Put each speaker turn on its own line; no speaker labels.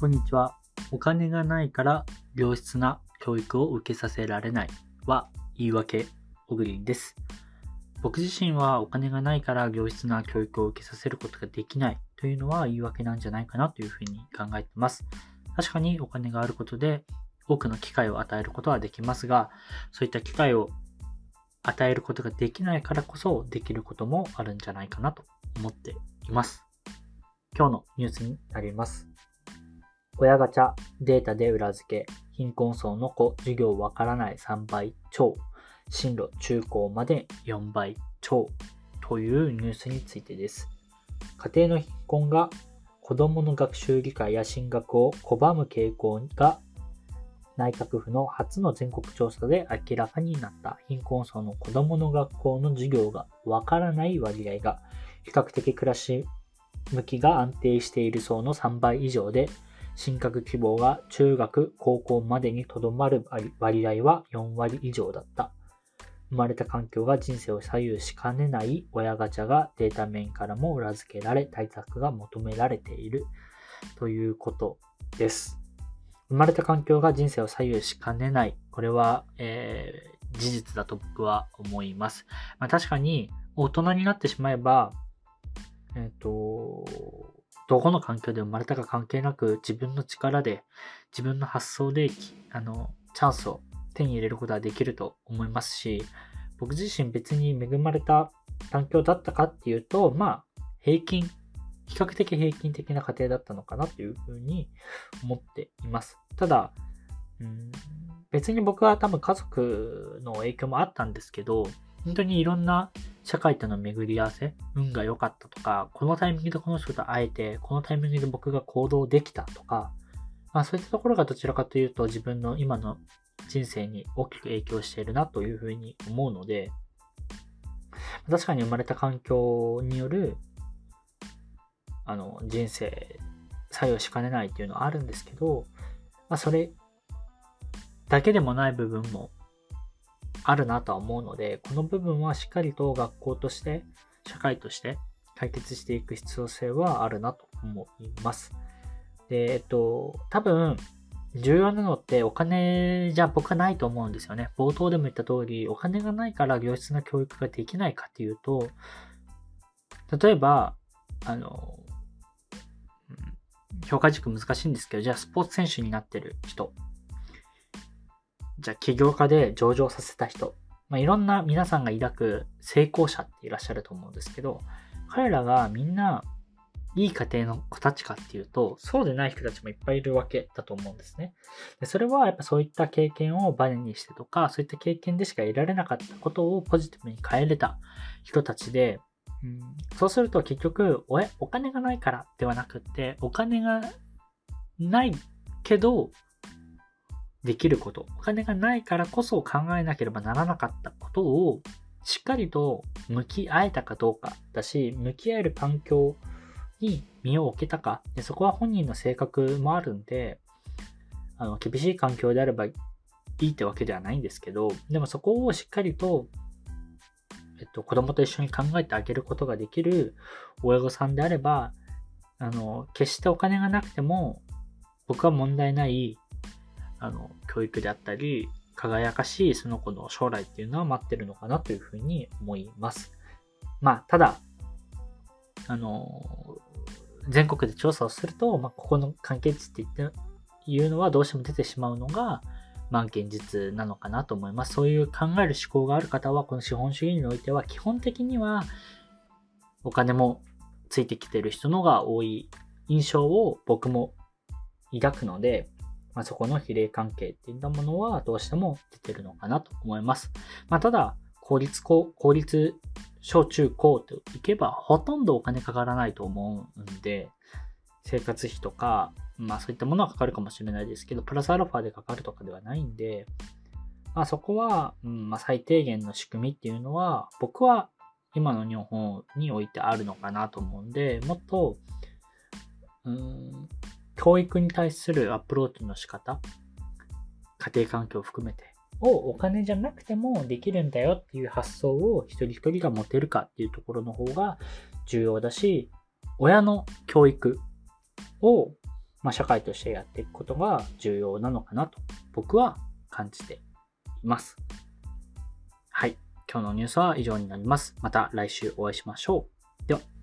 こんにちは。お金がないから良質な教育を受けさせられないは言い訳、小栗です。僕自身はお金がないから良質な教育を受けさせることができないというのは言い訳なんじゃないかなというふうに考えています。確かにお金があることで多くの機会を与えることはできますが、そういった機会を与えることができないからこそできることもあるんじゃないかなと思っています。今日のニュースになります。親ガチャ、データで裏付け、貧困層の子、授業わからない3倍超、進路中高まで4倍超というニュースについてです。家庭の貧困が子供の学習理解や進学を拒む傾向が内閣府の初の全国調査で明らかになった貧困層の子供の学校の授業がわからない割合が比較的暮らし向きが安定している層の3倍以上で進学希望が中学、高校までにとどまる割合は4割以上だった。生まれた環境が人生を左右しかねない親ガチャがデータ面からも裏付けられ対策が求められているということです。生まれた環境が人生を左右しかねない。これは、えー、事実だと僕は思います。まあ、確かに大人になってしまえば、えっ、ー、と、どこの環境で生まれたか関係なく自分の力で自分の発想であのチャンスを手に入れることはできると思いますし僕自身別に恵まれた環境だったかっていうとまあ平均比較的平均的な家庭だったのかなというふうに思っています。ただうん別に僕は多分家族の影響もあったんですけど本当にいろんな社会との巡り合わせ、運が良かったとか、このタイミングでこの人と会えて、このタイミングで僕が行動できたとか、まあそういったところがどちらかというと自分の今の人生に大きく影響しているなというふうに思うので、確かに生まれた環境による、あの、人生、作用しかねないっていうのはあるんですけど、まあそれだけでもない部分もあるなとは思うので、この部分はしっかりと学校として、社会として解決していく必要性はあるなと思います。で、えっと、多分、重要なのってお金じゃ僕はないと思うんですよね。冒頭でも言った通り、お金がないから良質な教育ができないかっていうと、例えば、あの、評価軸難しいんですけど、じゃあスポーツ選手になってる人じゃあ起業家で上場させた人、まあ、いろんな皆さんが抱く成功者っていらっしゃると思うんですけど、彼らがみんないい家庭の子たちかっていうと、そうでない人たちもいっぱいいるわけだと思うんですね。でそれはやっぱそういった経験をバネにしてとか、そういった経験でしか得られなかったことをポジティブに変えれた人たちで、うん、そうすると結局お、お金がないからではなくって、お金がないけど、できること、お金がないからこそ考えなければならなかったことをしっかりと向き合えたかどうかだし、向き合える環境に身を置けたか、でそこは本人の性格もあるんで、あの厳しい環境であればいいってわけではないんですけど、でもそこをしっかりと、えっと、子供と一緒に考えてあげることができる親御さんであれば、あの、決してお金がなくても、僕は問題ないあの、教育であったり、輝かしいその子の将来っていうのは待ってるのかなというふうに思います。まあ、ただ、あの、全国で調査をすると、まあ、ここの関係値って言って、いうのはどうしても出てしまうのが、まあ、現実なのかなと思います。そういう考える思考がある方は、この資本主義においては、基本的には、お金もついてきてる人のが多い印象を僕も抱くので、まあ、そこの比例関係っていったものはどうしても出てるのかなと思います。まあ、ただ、公立高、公立小中高といけばほとんどお金かからないと思うんで、生活費とか、まあそういったものはかかるかもしれないですけど、プラスアルファでかかるとかではないんで、まあそこは、うんまあ、最低限の仕組みっていうのは、僕は今の日本においてあるのかなと思うんで、もっと、うん、教育に対するアプローチの仕方、家庭環境を含めて、をお金じゃなくてもできるんだよっていう発想を一人一人が持てるかっていうところの方が重要だし、親の教育をまあ、社会としてやっていくことが重要なのかなと僕は感じています。はい。今日のニュースは以上になります。また来週お会いしましょう。では。